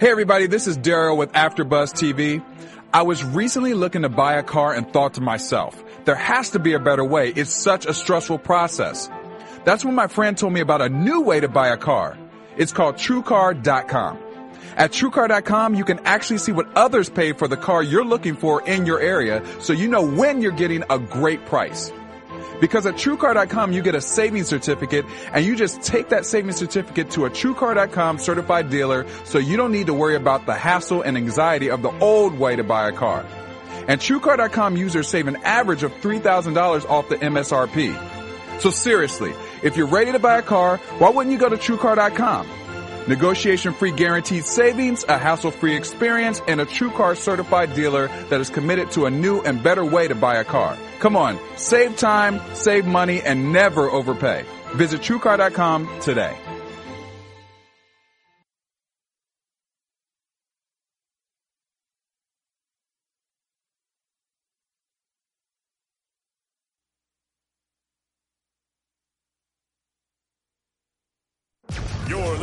Hey everybody, this is Daryl with AfterBuzz TV. I was recently looking to buy a car and thought to myself, there has to be a better way. It's such a stressful process. That's when my friend told me about a new way to buy a car. It's called TrueCar.com. At TrueCar.com, you can actually see what others pay for the car you're looking for in your area, so you know when you're getting a great price. Because at TrueCar.com, you get a savings certificate and you just take that savings certificate to a TrueCar.com certified dealer so you don't need to worry about the hassle and anxiety of the old way to buy a car. And TrueCar.com users save an average of $3,000 off the MSRP. So seriously, if you're ready to buy a car, why wouldn't you go to TrueCar.com? Negotiation free guaranteed savings, a hassle free experience, and a TrueCar certified dealer that is committed to a new and better way to buy a car. Come on, save time, save money, and never overpay. Visit TrueCar.com today.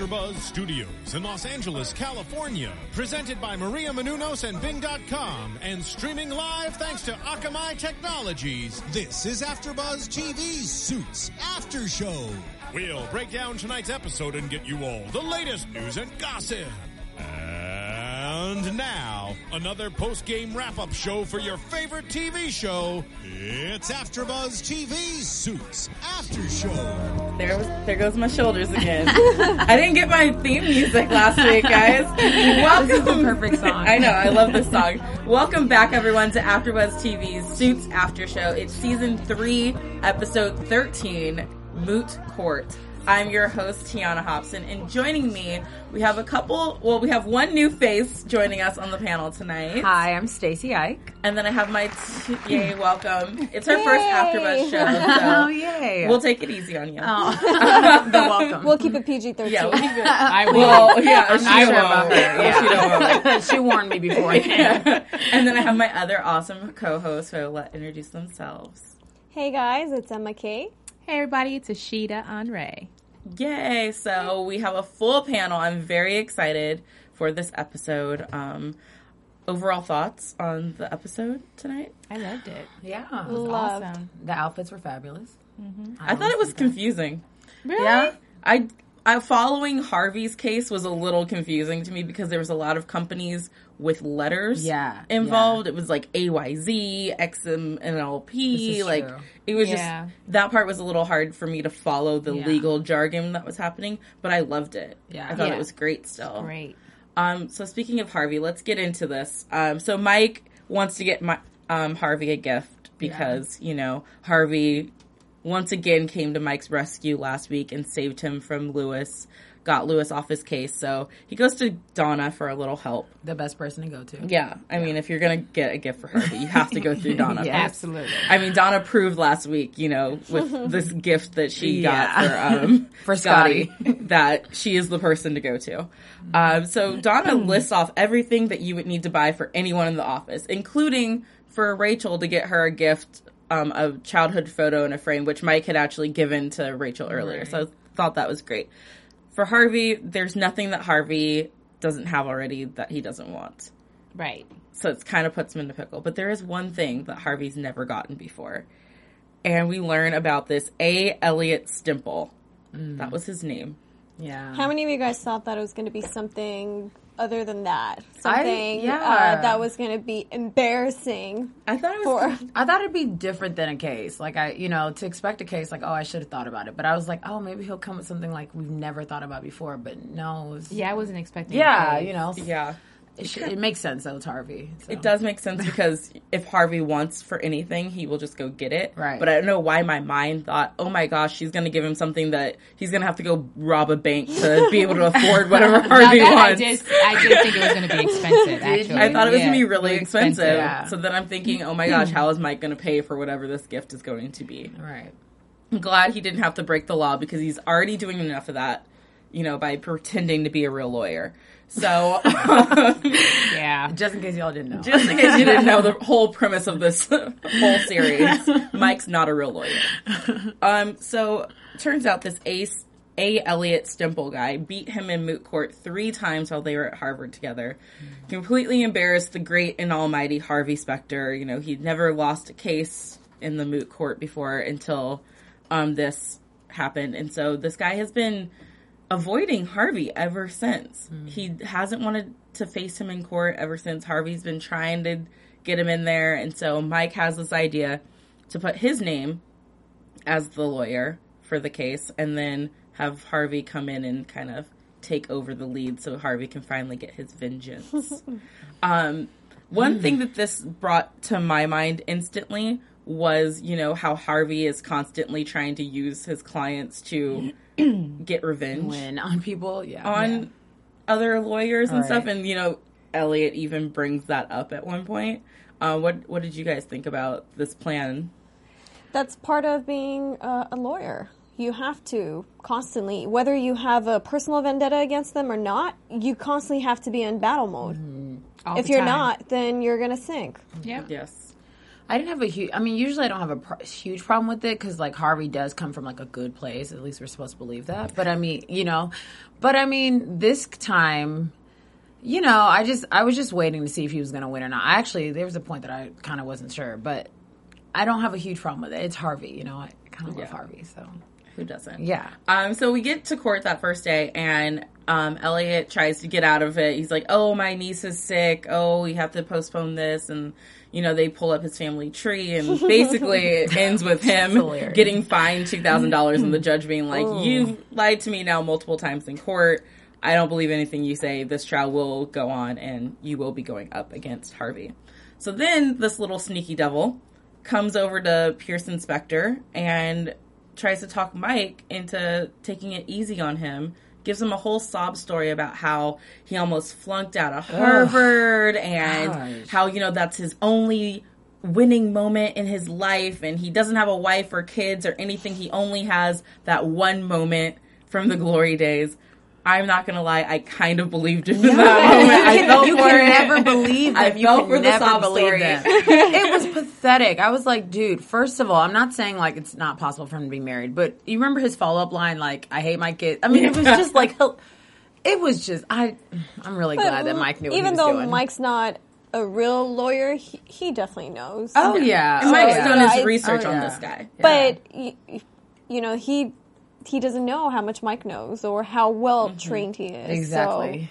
AfterBuzz Studios in Los Angeles, California, presented by Maria Menounos and Bing.com, and streaming live thanks to Akamai Technologies. This is AfterBuzz TV's Suits After Show. We'll break down tonight's episode and get you all the latest news and gossip. And now, another post-game wrap-up show for your favorite TV show. It's AfterBuzz TV Suits After Show. There, was, there goes my shoulders again. I didn't get my theme music last week, guys. Welcome. This is the perfect song. I know. I love this song. Welcome back, everyone, to AfterBuzz TV's Suits After Show. It's season three, episode thirteen, Moot Court. I'm your host, Tiona Hobson, and joining me, we have a couple. Well, we have one new face joining us on the panel tonight. Hi, I'm Stacy Ike. And then I have my t- yay, welcome. It's her first AfterBuzz show, Oh, yay. we'll take it easy on you. Oh, the welcome. We'll keep it PG thirteen. Yeah, we'll keep it. I will. Well, yeah, she I won't. will. Yeah, she don't she warned me beforehand. and then I have my other awesome co-host who I will let introduce themselves. Hey guys, it's Emma K. Hey everybody, it's Ashida Onrae. Yay! So we have a full panel. I'm very excited for this episode. Um, overall thoughts on the episode tonight? I loved it. Yeah. It was Loved. awesome. The outfits were fabulous. I thought it was confusing. Really? Yeah, I, I following Harvey's case was a little confusing to me because there was a lot of companies with letters Yeah, involved. It was like AYZ, XMNLP, like true. it was Yeah. just that part was a little hard for me to follow the Yeah. legal jargon that was happening, but I loved it. Yeah. I thought Yeah. it was great still. Great. Um, so speaking of Harvey, let's get into this. Um, so Mike wants to get my, um, Harvey a gift because you know Harvey once again came to Mike's rescue last week and saved him from Louis, got Louis off his case. So he goes to Donna for a little help. The best person to go to. Yeah, I mean, if you're gonna get a gift for her, you have to go through Donna. Yeah. Absolutely. I mean, Donna proved last week, you know, with this gift that she Yeah. got for um, For Scottie, Scottie. that she is the person to go to. Um, so Donna lists off everything that you would need to buy for anyone in the office, including for Rachel to get her a gift, um, a childhood photo in a frame, which Mike had actually given to Rachel earlier. So I thought that was great. For Harvey, there's nothing that Harvey doesn't have already that he doesn't want Right. so it kind of puts him in a pickle. But there is one thing that Harvey's never gotten before, and we learn about this A. Elliot Stemple. That was his name. Yeah. How many of you guys thought that it was going to be something other than that? Something yeah. uh, that was going to be embarrassing I thought it was. for. I thought it'd be different than a case. Like I, you know, to expect a case like, oh, I should have thought about it. But I was like, oh, maybe he'll come with something like we've never thought about before. But no, it was, Yeah, I wasn't expecting. yeah, it. you know, yeah, it, it makes sense though. It's Harvey. so. it does make sense because if Harvey wants for anything, he will just go get it. Right. But I don't know why my mind thought, oh my gosh, she's going to give him something that he's going to have to go rob a bank to be able to afford whatever Harvey that I wants. did, I did think it was going to be expensive. Actually, I thought it was Yeah, gonna be really expensive. Yeah. So then I'm thinking, oh my gosh, how is Mike gonna pay for whatever this gift is going to be? Right. I'm glad he didn't have to break the law because he's already doing enough of that, you know, by pretending to be a real lawyer. So, Yeah. Just in case y'all didn't know. just in case you didn't know the whole premise of this whole series, Mike's not a real lawyer. Um, so turns out this Ace A. Elliot Stemple guy beat him in moot court three times while they were at Harvard together. Completely embarrassed the great and almighty Harvey Specter. You know, he'd never lost a case in the moot court before until um, this happened. And so this guy has been avoiding Harvey ever since. He hasn't wanted to face him in court ever since Harvey's been trying to get him in there. And so Mike has this idea to put his name as the lawyer for the case and then have Harvey come in and kind of take over the lead so Harvey can finally get his vengeance. um, one thing that this brought to my mind instantly was, you know, how Harvey is constantly trying to use his clients to get revenge When on people, yeah. on yeah. other lawyers and Right. stuff. And, you know, Elliot even brings that up at one point. Uh, what what did you guys think about this plan? That's part of being uh, a lawyer. You have to constantly, whether you have a personal vendetta against them or not, you constantly have to be in battle mode. All if the you're time. not, then you're gonna sink. Yep. Yes. I didn't have a huge. I mean, usually I don't have a pro- huge problem with it because like Harvey does come from like a good place. At least we're supposed to believe that. But I mean, you know, but I mean, this time, you know, I just I was just waiting to see if he was going to win or not. I actually, there was a point that I kind of wasn't sure, but I don't have a huge problem with it. It's Harvey, you know. I kind of love Harvey, so Who doesn't? yeah. Um, so we get to court that first day, and um, Elliot tries to get out of it. He's like, "Oh, my niece is sick. Oh, we have to postpone this." And you know, they pull up his family tree, and basically it ends with him getting fined two thousand dollars, and the judge being like, "You've lied to me now multiple times in court. I don't believe anything you say. This trial will go on, and you will be going up against Harvey." So then this little sneaky devil comes over to Pearson Specter and tries to talk Mike into taking it easy on him. Gives him a whole sob story about how he almost flunked out of Harvard and Gosh. how, you know, that's his only winning moment in his life and he doesn't have a wife or kids or anything. He only has that one moment from the glory days. I'm not gonna lie, I kind of believed him in that moment. I felt you for can it. never believe them. I you felt can for the never sob believe story. it was pathetic. I was like, dude. First of all, I'm not saying like it's not possible for him to be married, but you remember his follow up line, like "I hate my kids." I mean, it was just like it was just. I I'm really glad that Mike knew what Even he was though doing. Mike's not a real lawyer, he, he definitely knows. oh yeah, And oh, Mike's yeah. done his research oh, on this guy. But y- y- you know, he he doesn't know how much Mike knows or how well trained he is. Mm-hmm. exactly.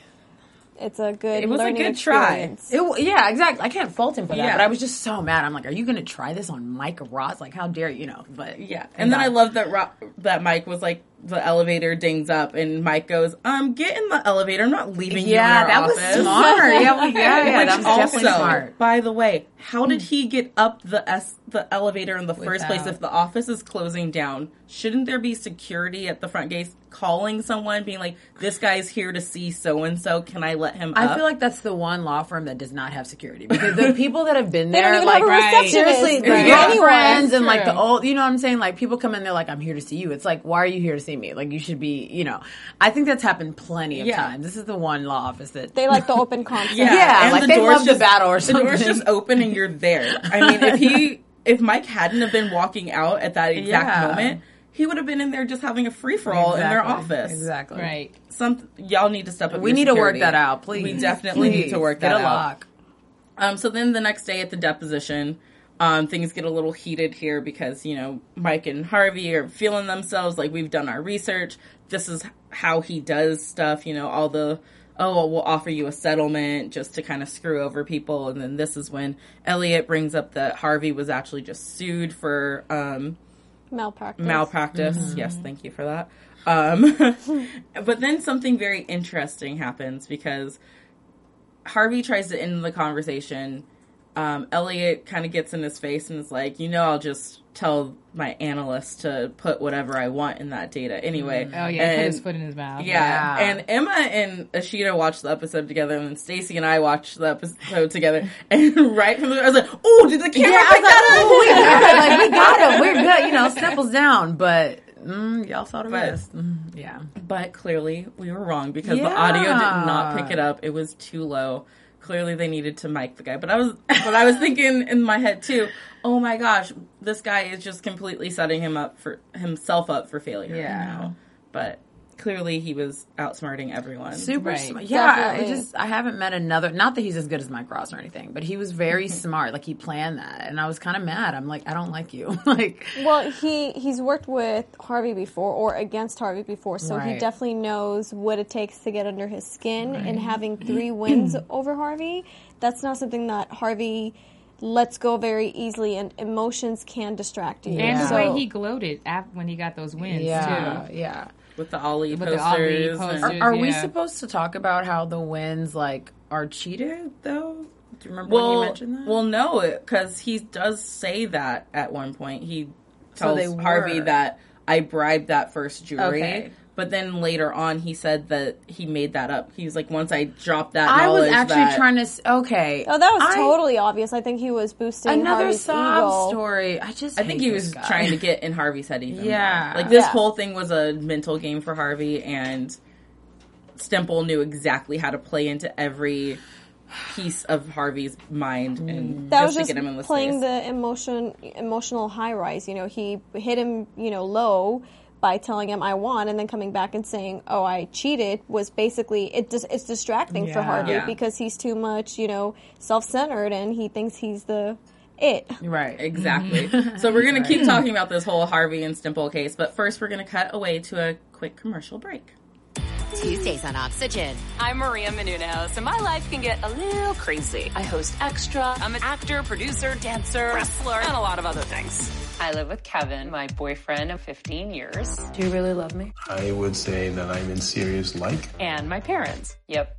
So it's a good. It was a good try. It, yeah, exactly. I can't fault him for that, Yeah. but I was just so mad. I'm like, are you going to try this on Mike Ross? Like, how dare you? You know? But Yeah, and then I love that Ro- that Mike was like the elevator dings up, and Mike goes, "Um, get in the elevator. I'm not leaving you in Yeah, our that was office." smart. Yeah, we, yeah, yeah. Which That was also, definitely smart. by the way, how did he get up the s the elevator in the first place if the office is closing down? Shouldn't there be security at the front gate calling someone, being like, "This guy's here to see so and so. Can I let him?" I up? feel like that's the one law firm that does not have security because the people that have been They there, like have seriously, Right. the Anyone. girlfriends and like the old, you know what I'm saying? Like people come in, they're like, "I'm here to see you." It's like, why are you here to see me? Like you should be, you know. I think that's happened plenty of Yeah. times. This is the one law office that They like the open concept. Yeah, and like the they door's love the battle or something. The door's just open and you're there. I mean, if he, if Mike hadn't have been walking out at that exact Yeah. moment, he would have been in there just having a free for all in their office. Exactly. Right. Some y'all need to step up. We your need to work that out, please. We definitely need to work Get that a out. lock. Um, so then the next day at the deposition, um, things get a little heated here because, you know, Mike and Harvey are feeling themselves like we've done our research. This is how he does stuff, you know, all the, oh, we'll offer you a settlement just to kind of screw over people. And then this is when Elliot brings up that Harvey was actually just sued for, um, Malpractice. malpractice. Yes, thank you for that. Um, but then something very interesting happens because Harvey tries to end the conversation. Um, Elliot kind of gets in his face and is like, you know, I'll just tell my analyst to put whatever I want in that data anyway. Oh yeah, put And- his foot in his mouth. yeah. Yeah. and Emma and Ashida watched the episode together, and then Stacy and I watched the episode together. And right from the, I was like, "Oh, did the camera Yeah, I pick was like, up?" "Oh, we got it. Like, we got him. We're good. You know, Snipples down, but mm, y'all saw the But- rest. Mm, yeah. But clearly, we were wrong because the audio did not pick it up. It was too low. Clearly, they needed to mic the guy. But I was, but I was thinking in my head too. Oh my gosh, this guy is just completely setting him up for himself up for failure. Yeah. now. But clearly, he was outsmarting everyone. Super Right. smart. Yeah, I just I haven't met another. Not that he's as good as Mike Ross or anything, but he was very mm-hmm. smart. Like he planned that, and I was kind of mad. I'm like, I don't like you. like, Well, he he's worked with Harvey before or against Harvey before, so he definitely knows what it takes to get under his skin. And having three wins over Harvey, that's not something that Harvey lets go very easily, and emotions can distract you. And the way he gloated af- when he got those wins yeah, too. yeah. With the Ollie With the posters. And- posters. Are, are we supposed to talk about how the wins like are cheated though? Do you remember when you mentioned that? well, no, because he does say that at one point. He So tells they were. Harvey that I bribed that first jury. Okay. But then later on, he said that he made that up. He was like, once I dropped that, I was actually that- trying to. s- Okay. Oh, that was I- totally obvious. I think he was boosting another Harvey's sob ego. story. I just. I think he was guy. trying to get in Harvey's head even. more. Yeah. like this Yeah. whole thing was a mental game for Harvey, and Stemple knew exactly how to play into every piece of Harvey's mind and mm. That just was to get him in the playing space. the emotion, emotional high rise. You know, he hit him, you know, low by telling him I won, and then coming back and saying, "Oh, I cheated," was basically it. Just it's distracting for Harvey Yeah. because he's too much, you know, self-centered, and he thinks he's the it. Right. Exactly. so we're going to keep talking about this whole Harvey and Stemple case, but first we're going to cut away to a quick commercial break. Tuesdays on Oxygen. I'm Maria Menounos, and my life can get a little crazy. I host Extra. I'm an actor, producer, dancer, wrestler, and a lot of other things. I live with Kevin, my boyfriend of 15 years. Do you really love me? I would say that I'm in serious like. And my parents. Yep.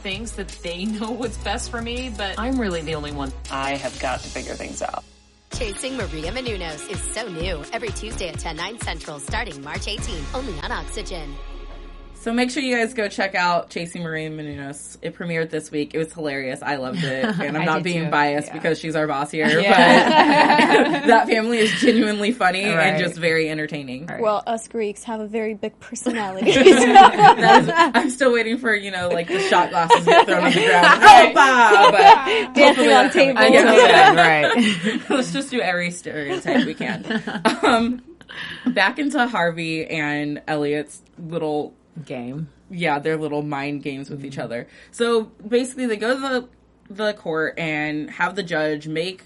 thinks that they know what's best for me, but I'm really the only one. I have got to figure things out. Chasing Maria Menounos is so new. Every Tuesday at 10, 9 central, starting March 18, only on Oxygen. So make sure you guys go check out Chasing Maria Menounos. It premiered this week. It was hilarious. I loved it. And I'm not being too. biased Yeah. because she's our boss here, but that family is genuinely funny Right. and just very entertaining. Well, us Greeks have a very big personality. That is- I'm still waiting for, you know, like the shot glasses to get thrown on the ground. Oh, bah, but Dancing hopefully on that's coming. tables. Yeah. right. Let's just do every stereotype we can. Um, back into Harvey and Elliot's little Game. yeah, their little mind games with each other. So basically, they go to the the court and have the judge make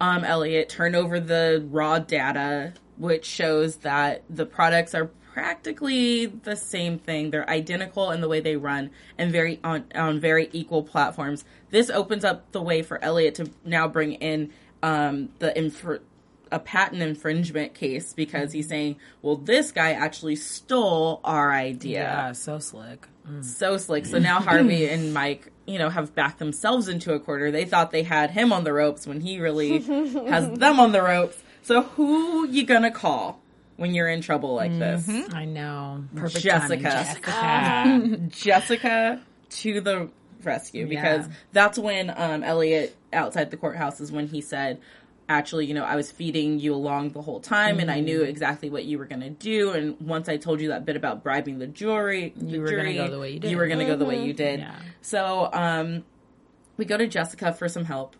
um, Elliot turn over the raw data, which shows that the products are practically the same thing. They're identical in the way they run and very on on very equal platforms. This opens up the way for Elliot to now bring in um, the inf- a patent infringement case because he's saying, well, this guy actually stole our idea Yeah, so slick. so slick. So now Harvey and Mike, you know, have backed themselves into a corner. They thought they had him on the ropes when he really has them on the ropes. So who you gonna call when you're in trouble like this? I know. Perfect Jessica. timing, Jessica. Jessica to the rescue because Yeah. that's when um, Elliot outside the courthouse is when he said, "Actually, you know, I was feeding you along the whole time, and I Mm-hmm. knew exactly what you were going to do. And once I told you that bit about bribing the jury, the You were gonna go the way you did. Mm-hmm. You were going to go the way you did. Yeah. So um, we go to Jessica for some help.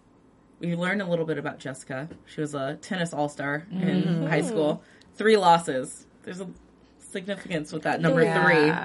We learn a little bit about Jessica. She was a tennis all star Mm-hmm. in high school. Three losses. There's a significance with that number Yeah,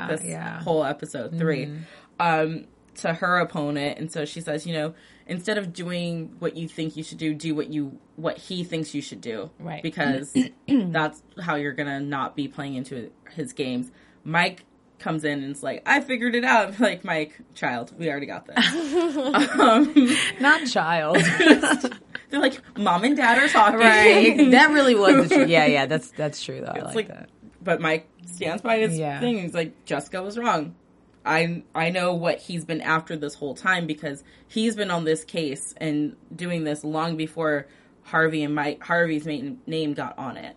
three. This yeah. Mm-hmm. whole episode 3 um, to her opponent, and so she says, you know, instead of doing what you think you should do, do what you what he thinks you should do, Right. Because that's how you're gonna not be playing into his games. Mike comes in and is like, I figured it out. I'm like, Mike, child, we already got this. um, Not child. They're like, mom and dad are talking. Right. that really was the truth. Yeah, yeah, that's that's true though. I like, like, that. but Mike stands by his Yeah. thing. He's like, Jessica was wrong. I I know what he's been after this whole time because he's been on this case and doing this long before Harvey and Mike Harvey's main name got on it.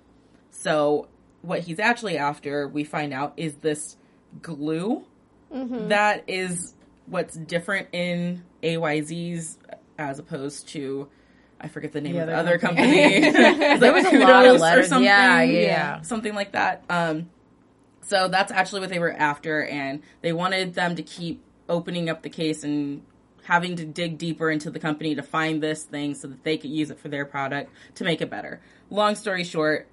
So what he's actually after, we find out, is this glue Mhm. that is what's different in AYZ's as opposed to I forget the name The of the other company. company. There was a lot of letters. something. Yeah, yeah, yeah. something like that. Um, so that's actually what they were after, and they wanted them to keep opening up the case and having to dig deeper into the company to find this thing so that they could use it for their product to make it better. Long story short,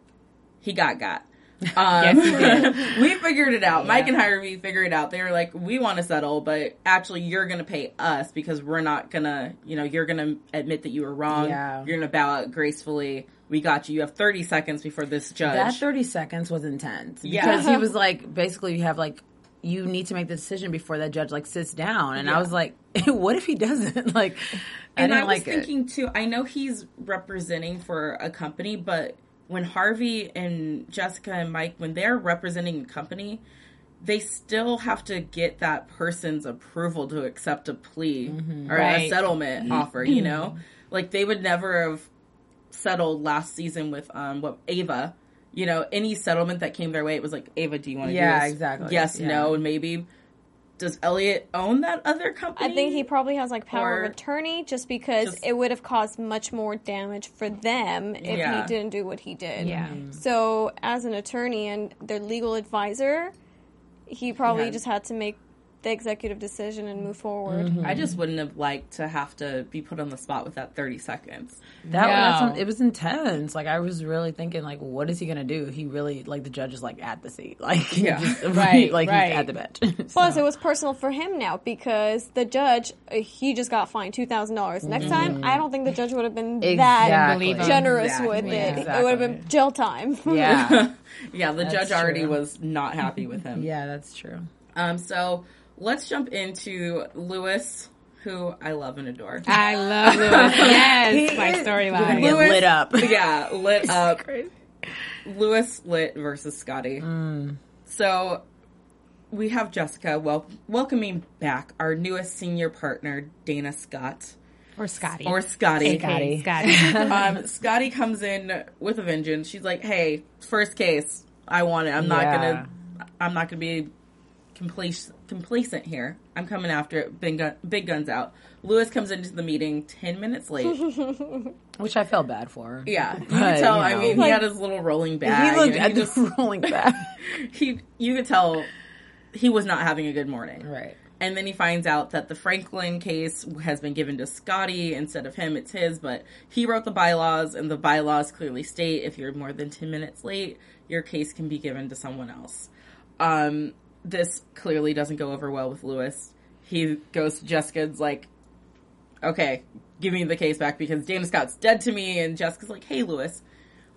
he got got. Um, Yes, we figured it out. Yeah. Mike and Harvey figured it out. They were like, "We want to settle, but actually, you're going to pay us because we're not gonna. You know, you're going to admit that you were wrong. Yeah. You're going to bow out gracefully. We got you. You have 30 seconds before this judge. That 30 seconds was intense. Yeah. Because he was like, basically, you have like, you need to make the decision before that judge like sits down. And Yeah. I was like, what if he doesn't? like, I and I was like it. thinking too. I know he's representing for a company, but when Harvey and Jessica and Mike, when they're representing a company, they still have to get that person's approval to accept a plea mm-hmm. or a Right. settlement offer. You know, like they would never have settled last season with um what Ava. You know, any settlement that came their way, it was like, Ava, do you want to Yeah, do this? exactly. Yes, Yeah. no, and maybe. Does Elliot own that other company? I think he probably has like power Or- of attorney just because Just- it would have caused much more damage for them if Yeah. he didn't do what he did. Yeah. So, as an attorney and their legal advisor, he probably Yeah. just had to make the executive decision and move forward. I just wouldn't have liked to have to be put on the spot with that 30 seconds. That that's No. some- it was intense. Like I was really thinking, like, what is he gonna do? He really like the judge is like at the seat, like Yeah. just- Right, like right. he's at the bench. Plus, So- it was personal for him now because the judge, uh, he just got fined two thousand dollars. Next time, I don't think the judge would have been that Exactly. Believe him. generous Exactly. with it. Yeah, It would have been jail time. yeah, Yeah, the That's judge already true. was not happy with him. yeah, that's true. Um, so let's jump into Louis, who I love and adore. I love Louis. Yes, my storyline. get lit up. yeah, lit up. Louis Litt versus Scottie. Mm. So we have Jessica wel- welcoming back our newest senior partner, Dana Scott. Or Scottie. Or Scottie. AKA Scottie. um, Scottie comes in with a vengeance. She's like, "Hey, first case, I want it. I'm not gonna, I'm not gonna be complacent, complacent here. I'm coming after it. Big, gun, big guns out." Louis comes into the meeting ten minutes late. Which I felt bad for. yeah, you But, could tell. you I know. mean, he had his little rolling bag. he looked you know, at he just- rolling back. he, you could tell he was not having a good morning. right. And then he finds out that the Franklin case has been given to Scottie instead of him. It's his, but he wrote the bylaws, and the bylaws clearly state if you're more than 10 minutes late, your case can be given to someone else. Um, this clearly doesn't go over well with Louis. He goes to Jessica and's like, okay, give me the case back because Dana Scott's dead to me. And Jessica's like, hey, Louis,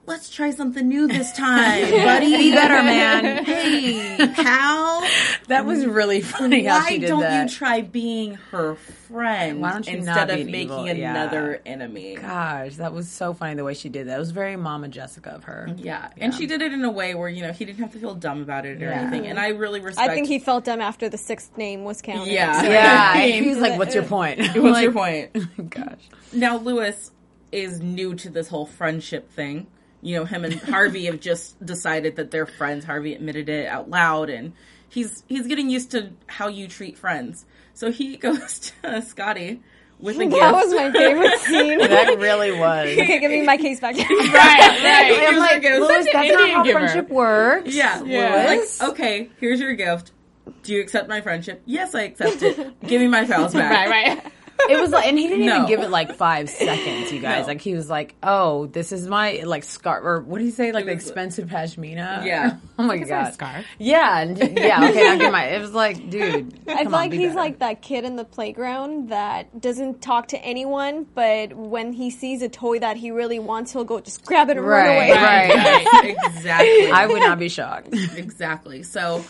let's try something new this time, buddy. Be better, man. Hey, pal. That was really funny how Why she did don't that. you try being her friend Why don't you instead not of making evil? Yeah. another enemy? Gosh, that was so funny the way she did that. It was very Mama Jessica of her. Yeah. and she did it in a way where you know he didn't have to feel dumb about it or Yeah. anything. And I really respect. I think he felt dumb after the sixth name was counted. Yeah. Yeah, He he was like, "What's your point?" What's your point? Gosh, Now Louis is new to this whole friendship thing. You know, him and Harvey have just decided that they're friends. Harvey admitted it out loud, and he's he's getting used to how you treat friends. So he goes to Scottie with a gift. That was my favorite scene. that really was. okay, give me my case back. right, right. I'm like, Here's a Louis, gift. that's not how giver. friendship works. Yeah, Louis. Like, okay, here's your gift. Do you accept my friendship? Yes, I accept it. Give me my files back. Right, right. It was like, and he didn't No. even give it like five seconds, you guys. No. Like he was like, "Oh, this is my like scarf, or what do you say? Like the expensive pashmina." Yeah. Oh my It's god. scarf. Yeah. Yeah. Okay. I'll get my. It was like, dude. I come feel like be he's better. like that kid in the playground that doesn't talk to anyone, but when he sees a toy that he really wants, he'll go just grab it and run Right, away. right. Right, exactly. I would not be shocked. exactly. So,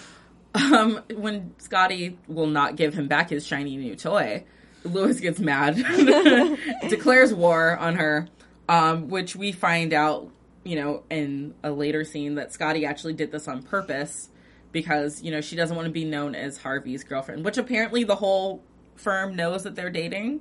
um, when Scottie will not give him back his shiny new toy, Louis gets mad, declares war on her. um, which we find out, you know, in a later scene that Scottie actually did this on purpose because you know she doesn't want to be known as Harvey's girlfriend, which apparently the whole firm knows that they're dating.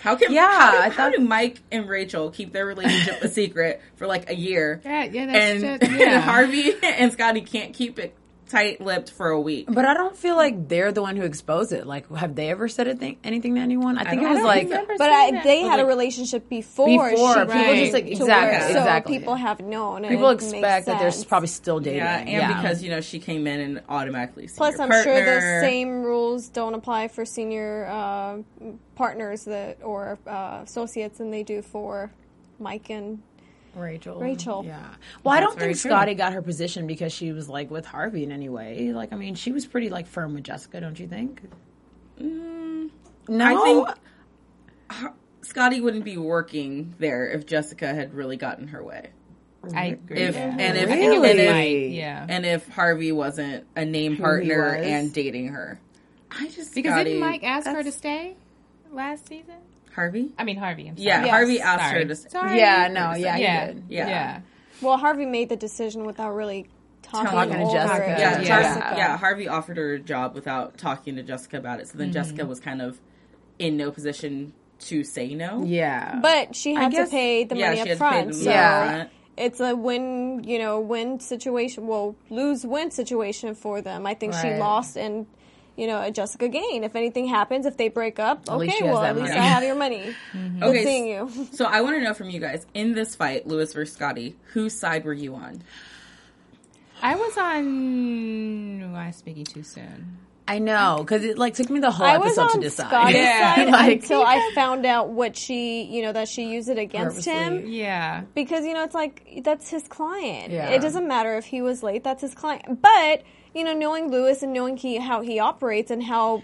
How can Yeah, How do, I how do Mike and Rachel keep their relationship a secret for like a year? Yeah, yeah, that's and, just- yeah. and Harvey and Scottie can't keep it tight-lipped for a week. But I don't feel like they're the one who exposed it. Like, have they ever said anything, anything to anyone? I think don't- it was like But I, they had a relationship before. Before, she people just, like, to exactly, work, so exactly. people have known. and people expect that they're probably still dating. Yeah, and because you know she came in and automatically. Plus, I'm sure the same rules don't apply for senior uh, partners that or uh, associates than they do for Mike and Rachel. Rachel. Yeah. Well, I don't very think true. Scottie got her position because she was like with Harvey in any way. Like, I mean, she was pretty like firm with Jessica, don't you think? Mm, No, I think Har- Scottie wouldn't be working there if Jessica had really gotten her way. I agree. If yeah. and if I think it was and if, Mike, yeah. and if Harvey wasn't a name partner and dating her, I just Because Scottie, didn't Mike ask her to stay last season? Harvey. I mean Harvey. I'm sorry. Yeah, Yes. Harvey asked Sorry. her to. Sorry. Yeah, no, yeah, he yeah, did. Yeah. yeah. well, Harvey made the decision without really talking, Talking to over Jessica. it Yeah, yeah. Jessica. yeah. Harvey offered her a job without talking to Jessica about it. So then mm-hmm. Jessica was kind of in no position to say no. Yeah. But she had guess- to pay the Yeah, money she up had to pay front. so Yeah. it's a win, you know, win situation. Well, lose win situation for them. I think she lost and. You know, a Jessica gain. If anything happens, if they break up, At okay, well, at least money. I have your money. Mm-hmm. Good Okay, seeing you. So I want to know from you guys in this fight, Louis versus Scottie, whose side were you on? I was on. Am I speaking too soon? I know because it like took me the whole I was episode to on decide. Scottie's Yeah. side Like- until I found out what she, you know, that she used it against him. Yeah. Because you know, it's like that's his client. Yeah. It doesn't matter if he was late; that's his client. But you know, knowing Louis and knowing he how he operates and how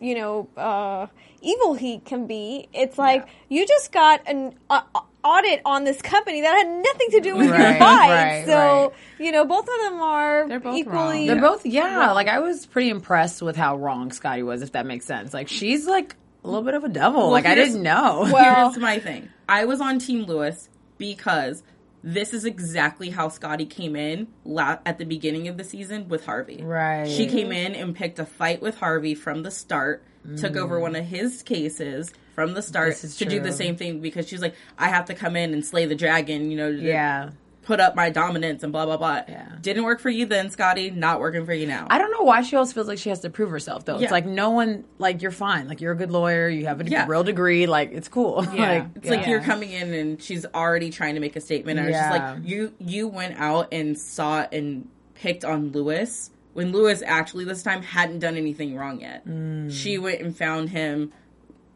you know uh, evil he can be, it's like you just got an uh, audit on this company that had nothing to do with your Right, fight. right, so right. you know, both of them are They're both equally. wrong. They're both yeah, Like I was pretty impressed with how wrong Scottie was, if that makes sense. Like she's like a little bit of a devil. like I didn't know. Well- Here's my thing. I was on Team Louis because this is exactly how Scottie came in la- at the beginning of the season with Harvey. Right. She came in and picked a fight with Harvey from the start, took over Mm. one of his cases from the start to do the same thing because she's like, I have to come in and slay the dragon, you know, yeah. Put up my dominance and blah, blah, blah. Yeah. Didn't work for you then, Scottie. Not working for you now. I don't know why she always feels like she has to prove herself though. Yeah. It's like no one like you're fine. Like you're a good lawyer, you have a Yeah. real degree, like it's cool. Yeah. like It's like you're coming in and she's already trying to make a statement. And Yeah. just like you you went out and saw and picked on Louis when Louis actually this time hadn't done anything wrong yet. Mm. She went and found him,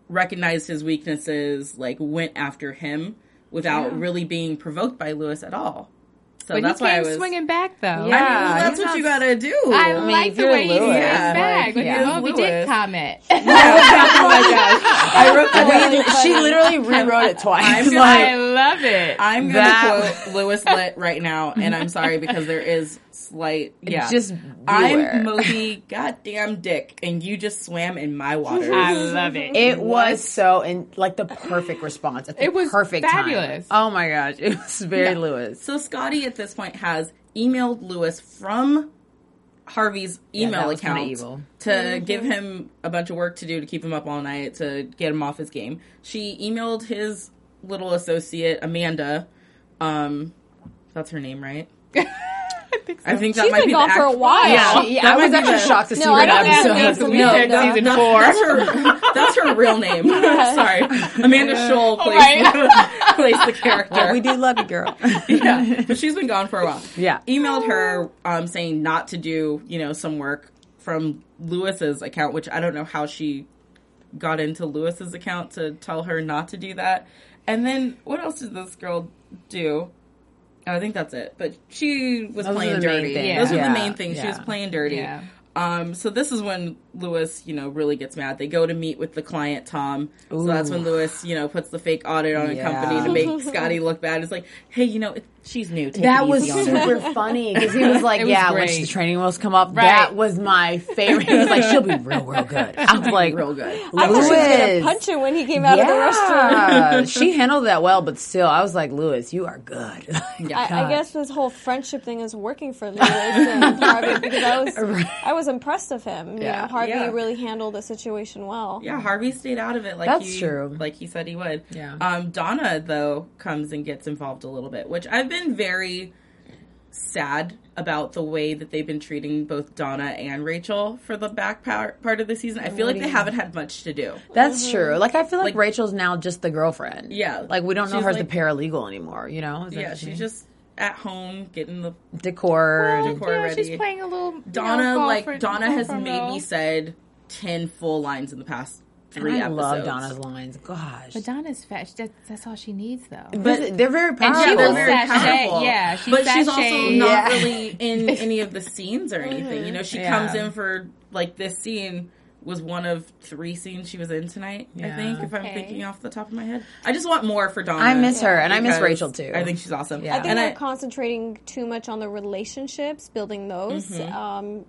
recognized his weaknesses, like went after him without really being provoked by Louis at all. So But that's he why I came was. swinging back though. I mean, Yeah, well, that's he's what not- you gotta do. I, mean, like the you're way he Louis, swings yeah, back. like, But yeah. the Moby Louis. Dick comment. Oh, oh my gosh! I wrote that we, down. she literally rewrote it twice. I'm gonna- like, I love it. I'm gonna That- quote Louis Litt right now, and I'm sorry because there is slight. Yeah, Just beware. I'm Moby goddamn Dick, and you just swam in my water. I love it. It was so and like the perfect response at the It was perfect fabulous. time. Oh my gosh, it was very Yeah. Louis. So Scottie at this point has emailed Louis from Harvey's email that was kinda account evil. to give him a bunch of work to do to keep him up all night to get him off his game. She emailed his little associate Amanda. Um, that's her name, right? I think that She's might been be gone the for a while. Yeah, She- that I was actually the- shocked to see No, her I don't episode. think That's so. No, no, season that- four. That's her, that's her real name. Sorry, Amanda Schull plays, right. plays the character. But we do love you, girl. yeah, but she's been gone for a while. Yeah. emailed her um, saying not to do you know some work from Louis's account, which I don't know how she got into Louis's account to tell her not to do that. And then what else did this girl do? Oh, I think that's it. But she was Those playing dirty. things. Those were Yeah. the main things. She was playing dirty. Yeah. Um, so this is when Louis, you know, really gets mad. They go to meet with the client, Tom. So that's when Louis, you know, puts the fake audit on a company to make Scottie look bad. It's like, hey, you know, it, She's new. Take That it was easy on her. super funny because he was like, was "Yeah, when the training wheels come up, Right. that was my favorite." He was like, "She'll be real, real good." I was like, real good. I thought she was gonna punch him when he came out of the Yeah, restroom. she handled that well, but still, I was like, "Louis, you are good." I, I guess this whole friendship thing is working for Louis and Harvey because I was I was impressed of him. You Yeah. know, Harvey Yeah. really handled the situation well. Yeah, Harvey stayed out of it like That's he, true. like he said he would. Yeah. Um, Donna though comes and gets involved a little bit, which I've been very sad about the way that they've been treating both Donna and Rachel for the back part, part of the season. I feel like they haven't had much to do. That's true. Like I feel like, Like- Rachel's now just the girlfriend. Yeah. like we don't know She's her as the paralegal anymore. You know? Is Yeah, she's mean? just at home getting the decor. decor yeah, ready. she's playing a little. you Donna, know, like Donna, has maybe role. said ten full lines in the past three I episodes. love Donna's lines. Gosh, But Donna's fat. That's, that's all she needs, though. but they're very And powerful. she they're very sashay. powerful. Yeah, she's but she's also not Yeah. really in any of the scenes or anything. You know, she Yeah. comes in for like this scene was one of three scenes she was in tonight. I Yeah. think, if I'm thinking off the top of my head, I just want more for Donna. I miss her, and I miss Rachel, too. I think she's awesome. Yeah. I think and they're I, concentrating too much on the relationships, building those, Mm-hmm. um,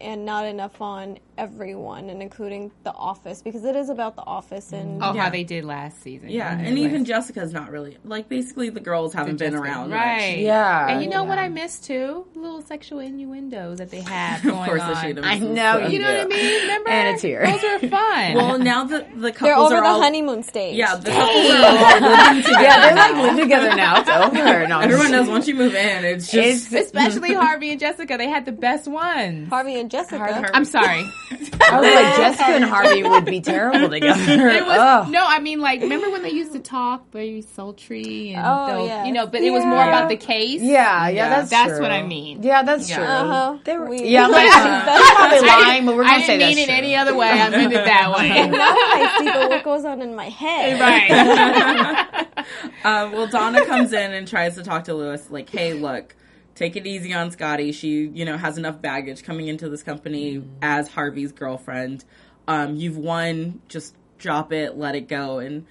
and not enough on everyone, and including the office because it is about the office and Oh, Yeah. how they did last season. yeah, Mhm. and even Jessica's not really like basically the girls haven't been Jessica. around, much. right? Yeah. and you know what I miss too? Little sexual innuendos that they have going Of course, on. the I know, Stuff. You know what I mean? Remember? And a tear. Those are fun. Well, now that the couples they're over are the all honeymoon stage. yeah, the couples are all living together. yeah, they're like living together now. It's over. No, Everyone knows once you move in, it's just Especially Harvey and Jessica, they had the best ones. Harvey and Jessica. I'm sorry. I was like, Jessica and Harvey would be terrible together. It was Ugh. no, I mean like remember when they used to talk very sultry and Oh, those- yes. you know, but it was more about the case. Yeah, yeah, Yeah. that's That's true. what I mean. Yeah, that's Yeah. true. Uh-huh. They were, We- yeah, I'm like, That's- I'm probably lying, but we're gonna didn't say that's mean it true. any other way. I meant it that way. now I see the what goes on in my head. right. Uh, well, Donna comes in and tries to talk to Louis, like, "Hey, look, take it easy on Scottie. She, you know, has enough baggage coming into this company as Harvey's girlfriend. Um, you've won. Just drop it, let it go." And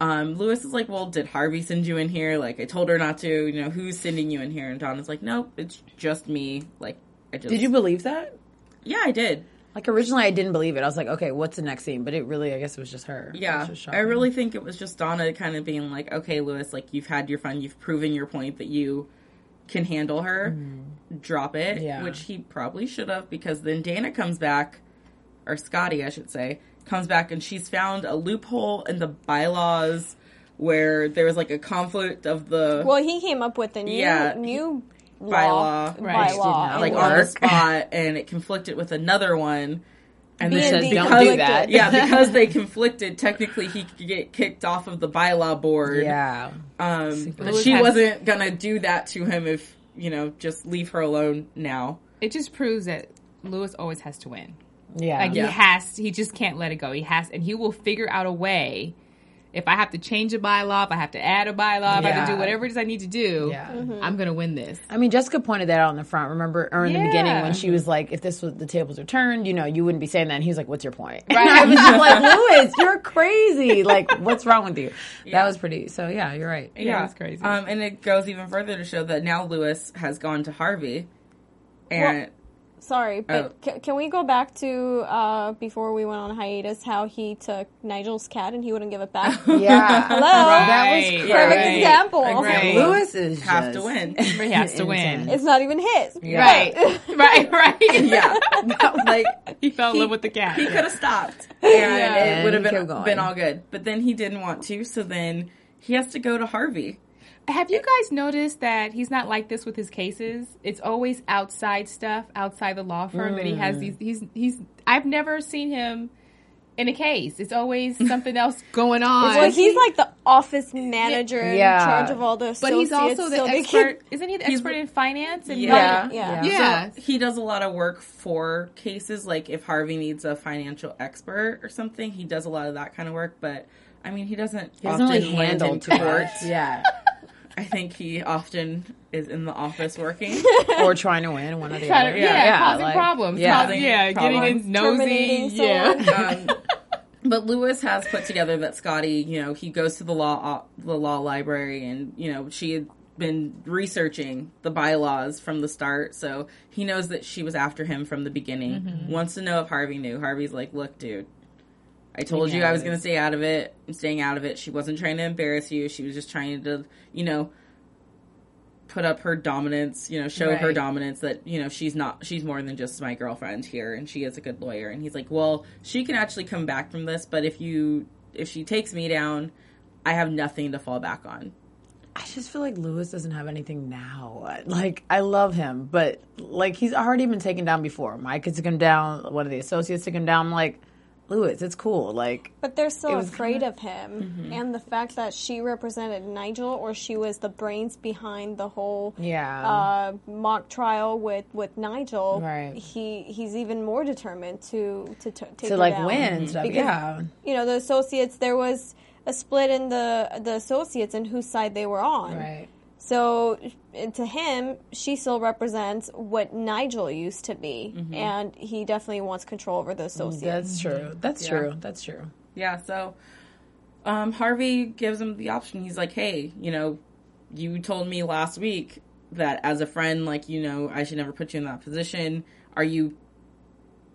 um, Louis is like, "Well, did Harvey send you in here? Like, I told her not to. You know, who's sending you in here?" And Donna's like, "Nope, it's just me. Like, I just." Did you believe that? Yeah, I did. Like originally, I didn't believe it. I was like, okay, what's the next scene? But it really, I guess, it was just her. Yeah, just I really think it was just Donna kind of being like, "Okay, Louis, like you've had your fun. You've proven your point that you can handle her. Drop it." Yeah. Which he probably should have because then Dana comes back, or Scottie, I should say, comes back and she's found a loophole in the bylaws where there was like a conflict of the Well, he came up with a new Yeah. new bylaw, law, Right. bylaw, like and on the spot, and it conflicted with another one. And B then and D Don't because- do that. yeah, because they conflicted, technically he could get kicked off of the bylaw board. Yeah. Um, but she has- wasn't gonna do that to him if you know just leave her alone now. It just proves that Louis always has to win. Yeah. Like Yeah. he has, he just can't let it go. He has, and he will figure out a way. If I have to change a bylaw, if I have to add a bylaw, if I have to do whatever it is I need to do, Yeah. I'm gonna win this. I mean, Jessica pointed that out in the front. Remember, or in the beginning when she was like, "If this was the tables are turned, you know, you wouldn't be saying that." And he was like, "What's your point?" Right? I was just like, "Louis, you're crazy. Like, what's wrong with you?" That was pretty. So yeah, you're right. Yeah, it's crazy. Um, and it goes even further to show that now Louis has gone to Harvey, and Sorry, but Oh. ca- can we go back to uh, before we went on hiatus? How he took Nigel's cat and he wouldn't give it back. Yeah. Hello, That was Right, crazy. perfect right, example. Right. Louis is have just to win. He has to win. It's not even his. Right, right, right. yeah, like he fell in love with the cat. he could have stopped, and And it would have been been all good. But then he didn't want to, so then he has to go to Harvey. Have you guys noticed that he's not like this with his cases? It's always outside stuff, outside the law firm that he has mm. these. He's he's. I've never seen him in a case. It's always something else going on. Well, he's like the office manager in Yeah. charge of all the but he's also the so expert. keep- Isn't he the expert in finance? And Yeah. Right, yeah. yeah. So he does a lot of work for cases. Like if Harvey needs a financial expert or something, he does a lot of that kind of work. But I mean, he doesn't He doesn't often really handle in court. Yeah. I think he often is in the office working. or trying to win one or the Trying other. to- yeah, causing like- problems. Yeah. Causing- yeah, getting in nosy. Yeah. um, but Louis has put together that Scottie, you know, he goes to the law the law library, and you know, she had been researching the bylaws from the start, so he knows that she was after him from the beginning. Mhm. Wants to know if Harvey knew. Harvey's like, "Look, dude, I told you I was going to stay out of it. I'm staying out of it. She wasn't trying to embarrass you. She was just trying to, you know, put up her dominance, you know, show her dominance that, you know, she's not, she's more than just my girlfriend here and she is a good lawyer. And he's like, well, she can actually come back from this, but if you, if she takes me down, I have nothing to fall back on. I just feel like Louis doesn't have anything now. Like I love him, but like he's already been taken down before. Mike took him down. One of the associates took him down. I'm like, Louis, it's cool. Like, But they're still afraid kinda- of him, Mhm. and the fact that she represented Nigel, or she was the brains behind the whole Yeah. uh, mock trial with with Nigel. Right. He he's even more determined to to t- take To, like, down. win stuff, Because, yeah. You know the associates. There was a split in the the associates and whose side they were on. Right. So to him, she still represents what Nigel used to be, Mhm. and he definitely wants control over the associates. That's true. That's Yeah. true. That's true. Yeah, so um, Harvey gives him the option. He's like, hey, you know, you told me last week that as a friend, like, you know, I should never put you in that position. Are you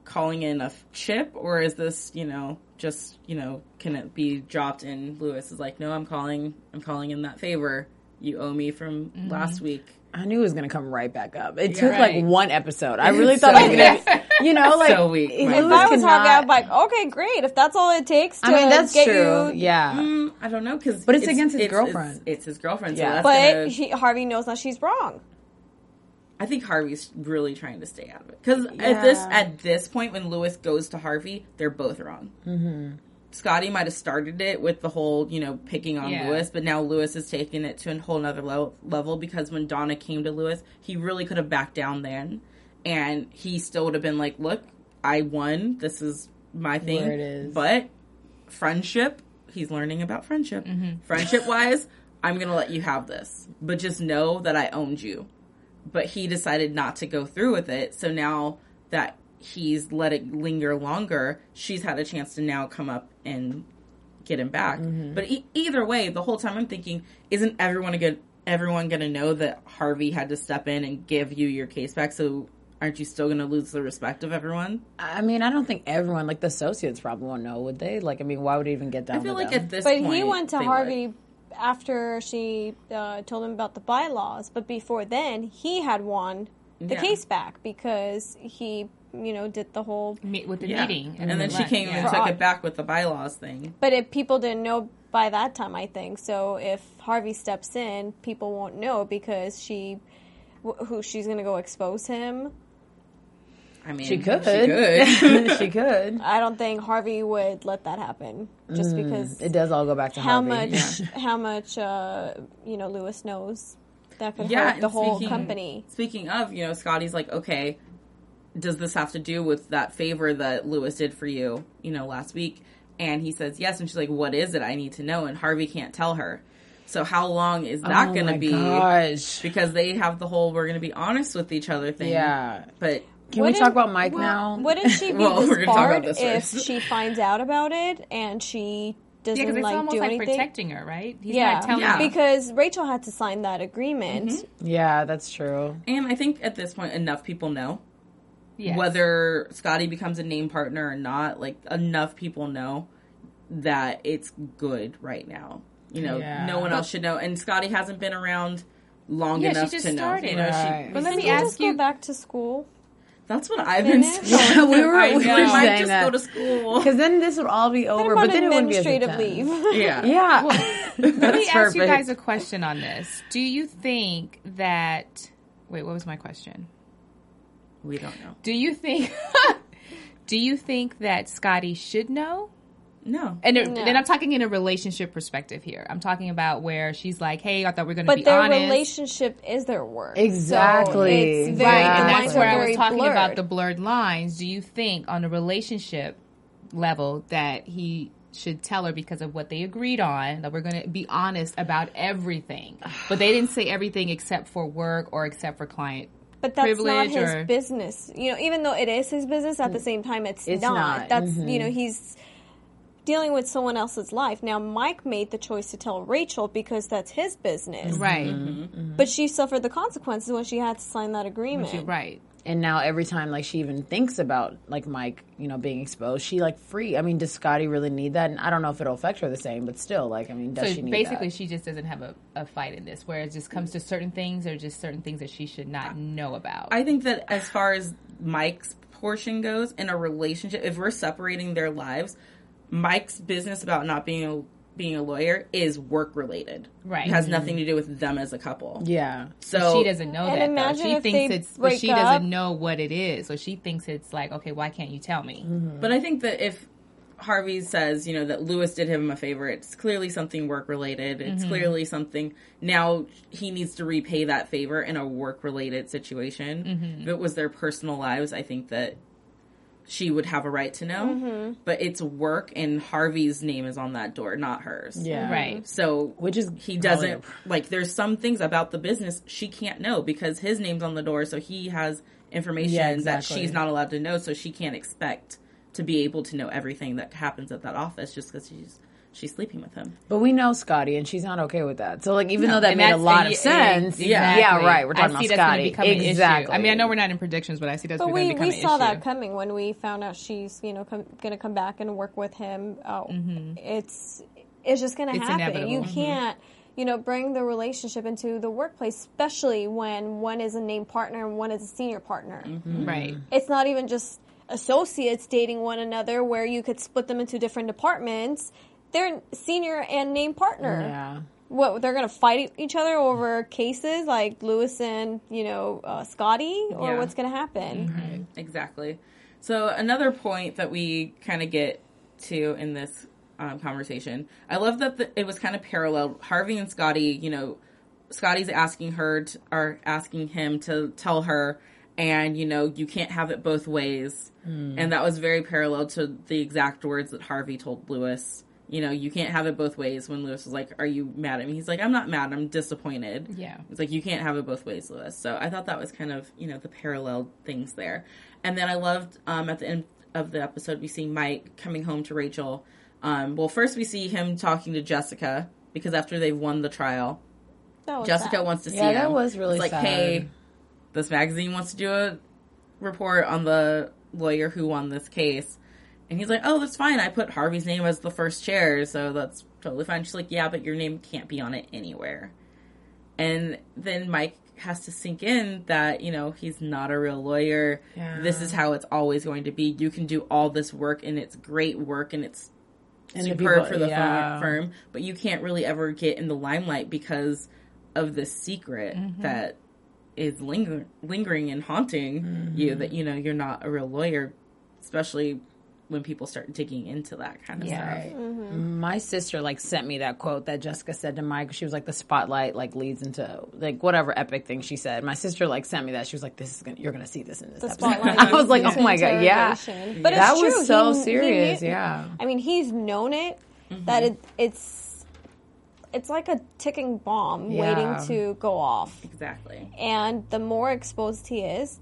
calling in a chip or is this, you know, just, you know, can it be dropped in? Louis is like, no, I'm calling, I'm calling in that favor you owe me from last week. I knew it was gonna come right back up. It Yeah. took Right. like one episode. I really thought so it was gonna, weak. you know, like So weak, if my If Louis I was could Hawkeye, not- I'm like, okay, great. If that's all it takes to I mean, that's get true. you, yeah, Mm, I don't know because But it's against his girlfriend. It's, it's his girlfriend. So Yeah. that's but gonna, he, Harvey knows that she's wrong. I think Harvey's really trying to stay out of it because at this at this point when Louis goes to Harvey, they're both wrong. Mm-hmm. Scottie might have started it with the whole you know picking on Yeah. Louis, but now Louis is taking it to a whole nother level, level because when Donna came to Louis, he really could have backed down then, and he still would have been like, "Look, I won. This is my thing." Where it is. But friendship, he's learning about friendship. Mm-hmm. Friendship wise, I'm gonna let you have this, but just know that I owned you but he decided not to go through with it. So now that he's let it linger longer, she's had a chance to now come up and get him back. But e- either way, the whole time I'm thinking, isn't everyone a good everyone going to know that Harvey had to step in and give you your case back? So aren't you still going to lose the respect of everyone? I mean, I don't think everyone, like the associates, probably won't know, would they? Like, I mean, why would it even get down? I feel to like them? at this But point, he went to they Harvey after she uh, told him about the bylaws. But before then, he had won the Yeah. case back because he, you know, did the whole. Meet with the. Yeah. meeting, and, then she came yeah. and took it back with the bylaws thing. But if people didn't know by that time, I think so. If Harvey steps in, people won't know because she, wh- who she's going to go expose him. I mean, She could. She could. she could. I don't think Harvey would let that happen just Mm, because it does all go back to how Harvey. much how much uh, you know Louis knows that could yeah, hurt the whole speaking- company. Speaking of, you know, Scottie's like, okay, does this have to do with that favor that Louis did for you, you know, last week? And he says yes, and she's like, what is it? I need to know. And Harvey can't tell her. So how long is that Oh going to be? gosh. Because they have the whole we're going to be honest with each other thing. Yeah. But Can we Wouldn't- talk about Mike well, now? Wouldn't she be Well, we're talk about disbarred this if first. she finds out about it and she doesn't because it's like almost do like anything? protecting her, right? He's yeah, not telling Yeah. her. because Rachel had to sign that agreement. Mm-hmm. Yeah, that's true. and I think at this point enough people know Yes. whether Scottie becomes a name partner or not. Like enough people know that it's good right now. You know, Yeah. no one else should know. And Scottie hasn't been around long Yeah, she enough just to know. started. You know, Right. she. But let me ask you. go back to school? That's what I've been saying. Yeah, we were- I we know. were I might saying just that. go to school. Because then this would all be over, but then it wouldn't be as administrative intense. leave. Yeah. Yeah, Let me That's ask you guys a question on this. Do you think that? Wait, what was my question? We don't know. Do you think? do you think that Scottie should know? No. And No. then I'm talking in a relationship perspective here. I'm talking about where she's like, "Hey, I thought we were going to But be their honest." relationship is their work. Exactly. So it's very, right, and that's are where I was talking blurred. about the blurred lines. Do you think on a relationship level that he should tell her because of what they agreed on that we're going to be honest about everything, but they didn't say everything except for work or except for client But that's not his or business. You know, even though it is his business, at the same time, it's, It's not. not. That's Mhm. you know, he's dealing with someone else's life. Now, Mike made the choice to tell Rachel because that's his business. Mm-hmm. Right. Mm-hmm. But she suffered the consequences when she had to sign that agreement. Right. And now every time like she even thinks about like Mike, you know, being exposed, she like free. I mean, does Scottie really need that? And I don't know if it'll affect her the same, but still, like, I mean, does so she need that? basically, that? she just doesn't have a, a fight in this, where it just comes to certain things or just certain things that she should not know about. I think that as far as Mike's portion goes in a relationship, if we're separating their lives, Mike's business about not being a being a lawyer is work related. Right. It has nothing to do with them as a couple. Yeah. So she doesn't know that though. She thinks it's, but she up. doesn't know what it is. So she thinks it's like, okay, why can't you tell me? But I think that if Harvey says, you know, that Louis did him a favor, it's clearly something work related. It's mm-hmm. clearly something now he needs to repay that favor in a work related situation. Mm-hmm. If it was their personal lives, I think that she would have a right to know. Mm-hmm. But it's work and Harvey's name is on that door, not hers. Yeah. Right. So Which is he doesn't like there's some things about the business she can't know because his name's on the door so he has information Yeah, that she's not allowed to know so she can't expect to be able to know everything that happens at that office just because she's she's sleeping with him But we know Scottie, and she's not okay with that. So, like, even No, though that And made a lot of y- and sense, exactly. yeah, right. We're talking I see about that's gonna Scottie. become an issue. exactly. I mean, I know we're not in predictions, but I see that's But going to we, become we an saw issue. that coming when we found out she's you know com- going to come back and work with him. Uh, It's it's just going to Mm-hmm. Happen. inevitable. You Mhm. can't you know bring the relationship into the workplace, especially when one is a named partner and one is a senior partner. Right. It's not even just associates dating one another where you could split them into different departments. They're senior and named partner. yeah. What they're gonna fight each other over cases like Louis and you know uh, Scottie, or Yeah. what's gonna happen? exactly so another point that we kind of get to in this um, conversation i love that the, it was kind of parallel harvey and scottie you know scottie's asking her to, or asking him to tell her and you know you can't have it both ways and that was very parallel to the exact words that harvey told louis you know you can't have it both ways when louis was like are you mad at me he's like i'm not mad i'm disappointed Yeah. it's like you can't have it both ways, Louis. So I thought that was kind of you know the parallel things there. And then I loved um, at the end of the episode we see Mike coming home to Rachel. Um, well, first we see him talking to Jessica because after they've won the trial, That was Jessica sad. wants to see Yeah, him. that was really it's like, sad. hey, this magazine wants to do a report on the lawyer who won this case. And he's like, oh, that's fine. I put Harvey's name as the first chair, so that's totally fine. She's like, yeah, but your name can't be on it anywhere. And then Mike has to sink in that, you know, he's not a real lawyer. Yeah. This is how it's always going to be. You can do all this work and it's great work and it's And superb people- for the yeah. firm, but you can't really ever get in the limelight because of this secret Mm-hmm. that is linger- lingering and haunting you Mm-hmm. that you know you're not a real lawyer, especially when people start digging into that kind of stuff. Mm-hmm. My sister like sent me that quote that Jessica said to Mike. She was like, "The spotlight like leads into like whatever epic thing she said." My sister like sent me that. She was like, "This is gonna, you're gonna see this in this The episode." spotlight I was like, leads "Oh my god, yeah." But that it's was true. so He- he serious. knew- yeah. I mean, he's known it mm-hmm. that it, it's it's like a ticking bomb Yeah. waiting to go off. Exactly. And the more exposed he is,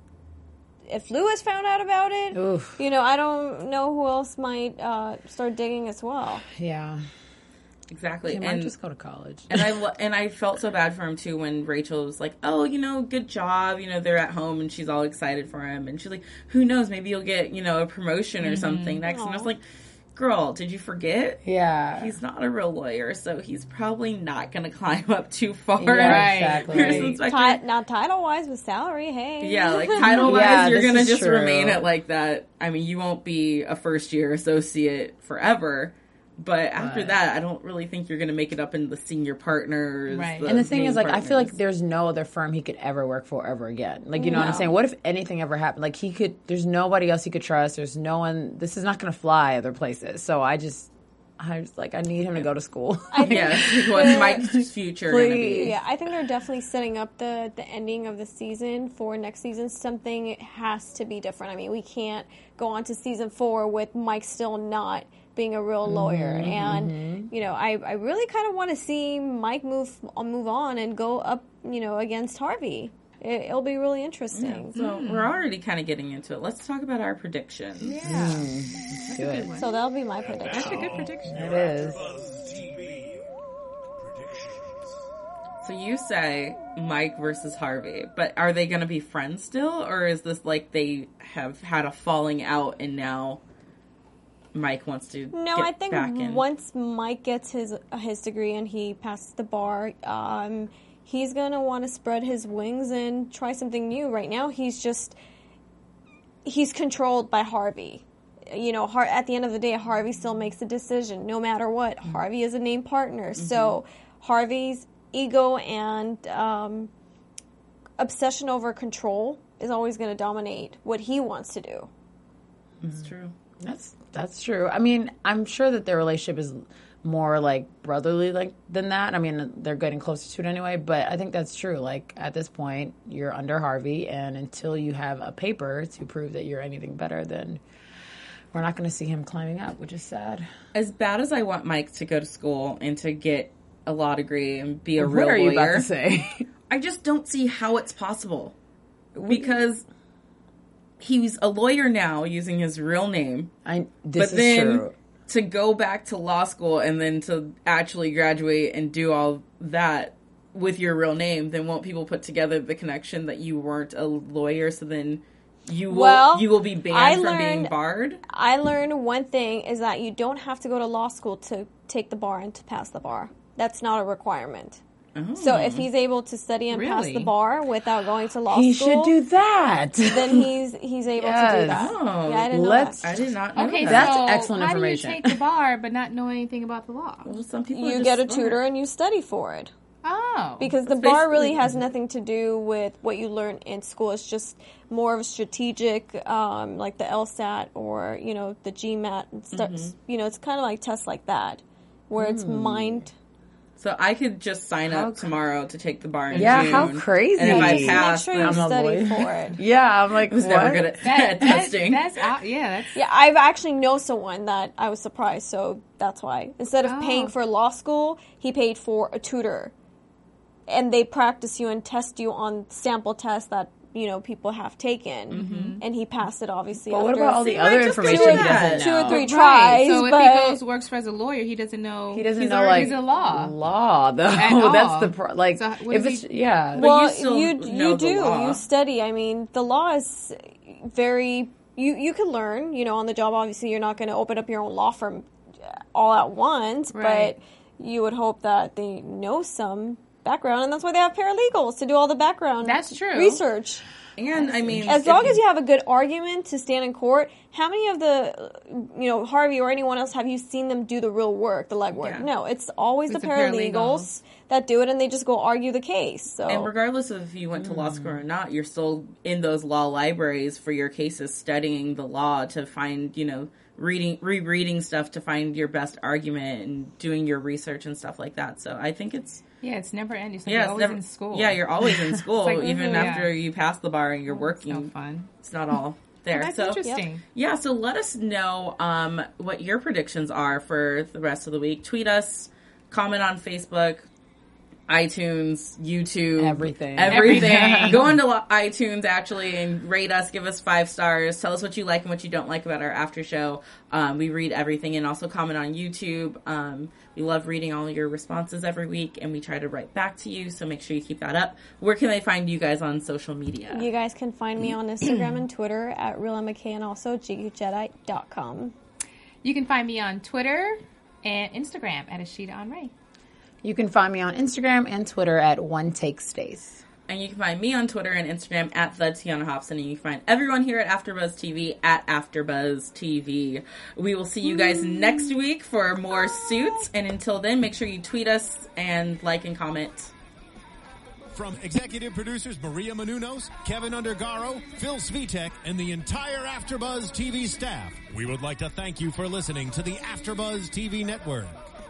if Louis found out about it, Oof. you know, I don't know who else might uh, start digging as well. Yeah. Exactly. He might and just go to college. and I and I felt so bad for him too when Rachel was like, "Oh, you know, good job. You know, they're at home and she's all excited for him." And she's like, "Who knows? Maybe you'll get you know a promotion or something next." And I was like, "Girl, did you forget? Yeah. He's not a real lawyer, so he's probably not going to climb up too far." Yeah, exactly. Here's Inspector- Ti- not title wise, with salary, hey. yeah, like title wise, Yeah, you're gonna just true. remain at like that. I mean, you won't be a first year associate forever. But after Right. that, I don't really think you're going to make it up in the senior partners. Right. and the thing is, like, I feel like there's no other firm he could ever work for ever again. Like, you know what I'm saying? What if anything ever happened? Like, he could. There's nobody else he could trust. There's no one. This is not going to fly other places. So I just, I was like, I need him to go to school. yeah, what's Mike's future going to be? Yeah, I think they're definitely setting up the the ending of the season for next season. Something has to be different. I mean, we can't go on to season four with Mike still not being a real lawyer, mm-hmm, and mm-hmm. you know, I I really kind of want to see Mike move uh, move on and go up, you know, against Harvey. it, it'll be really interesting. So mm. we're already kind of getting into it. Let's talk about our predictions. Mm. Do it. So that'll be my prediction. That's a good prediction. It is. So you say Mike versus Harvey, but are they going to be friends still, or is this like they have had a falling out and now Mike wants to? No, get I think back in? once Mike gets his his degree and he passes the bar, um, he's gonna want to spread his wings and try something new. Right now, he's just he's controlled by Harvey. You know, Har- at the end of the day, Harvey still makes the decision, no matter what. Mm-hmm. Harvey is a named partner, so Harvey's ego and um, obsession over control is always going to dominate what he wants to do. It's true. That's that's true. I mean, I'm sure that their relationship is more like brotherly like than that. I mean, they're getting closer to it anyway, but I think that's true. Like at this point, you're under Harvey and until you have a paper to prove that you're anything better, then we're not going to see him climbing up, which is sad. As bad as I want Mike to go to school and to get a law degree and be a What real lawyer, about to say? I just don't see how it's possible because he's a lawyer now using his real name. I this but is then true. to go back to law school and then to actually graduate and do all that with your real name, then won't people put together the connection that you weren't a lawyer? So then you will Well, you will be banned I from being barred. I learned one thing is that you don't have to go to law school to take the bar and to pass the bar. That's not a requirement. So if he's able to study and pass the bar without going to law He school, he should do that. then he's he's able to do that. Oh, yeah, I didn't know let's- that. I did not know Okay, that. That's so excellent how information. do you take the bar but not know anything about the law? Well, some people You get a smart. tutor and you study for it. Oh, Because the bar really has nothing to do with what you learn in school. It's just more of a strategic, um, like the LSAT or you know the GMAT and stuff. Mm-hmm. You know, it's kind of like tests like that, where it's Hmm. mind. So I could just sign How up tomorrow to take the bar in Yeah, June. how crazy. And if I Just make sure you I'm study for it. Yeah, I'm like I was what? never good at that, testing. That's, that's, yeah, that's- yeah. I've actually know someone that I was surprised, so that's why. Instead of Oh. paying for law school, he paid for a tutor. And they practice you and test you on sample tests that, you know, people have taken. Mm-hmm. And he passed it obviously But what about all the See, other information do he doesn't two or three right. tries. So if he goes works for as a lawyer, he doesn't know. He doesn't he's know already- like he's a law. law though. At That's all. the pro- like So if it's he- yeah. well, you still you know you do you study. I mean, the law is very you you can learn. You know, on the job. Obviously, you're not going to open up your own law firm all at once, Right. but you would hope that they know some background, and that's why they have paralegals to do all the background. That's true. Research. and I mean, As long as you have a good argument to stand in court, how many of the, you know, Harvey or anyone else have you seen them do the real work, the legwork? Yeah. No, it's always It's the the paralegal. paralegals that do it, and they just go argue the case. So And regardless of if you went to law school or not, you're still in those law libraries for your cases, studying the law to find, you know, reading, rereading stuff to find your best argument and doing your research and stuff like that. So I think it's Yeah, it's never ending. So yeah, you're it's always never in school. Yeah, you're always in school, like, even mhm, after you pass the bar and you're working. no fun. It's not all there. That's so interesting. yeah, so let us know um, what your predictions are for the rest of the week. Tweet us, comment on Facebook, iTunes, YouTube, Everything. everything. Everything. Go into iTunes actually and rate us. Give us five stars. Tell us what you like and what you don't like about our after show. Um, we read everything and also comment on YouTube. Um, we love reading all your responses every week and we try to write back to you. So make sure you keep that up. Where can they find you guys on social media? you guys can find me on Instagram and Twitter at realmck and also jedi.com. You can find me on Twitter and Instagram at Ashida Onrae. You can find me on Instagram and Twitter at One Take Stace. And you can find me on Twitter and Instagram at the Tiona Hobson. And you can find everyone here at AfterBuzz TV at AfterBuzz TV. We will see you guys next week for more suits. And until then, make sure you tweet us and like and comment. From executive producers Maria Menounos, Kevin Undergaro, Phil Svitek, and the entire AfterBuzz TV staff, we would like to thank you for listening to the AfterBuzz TV network.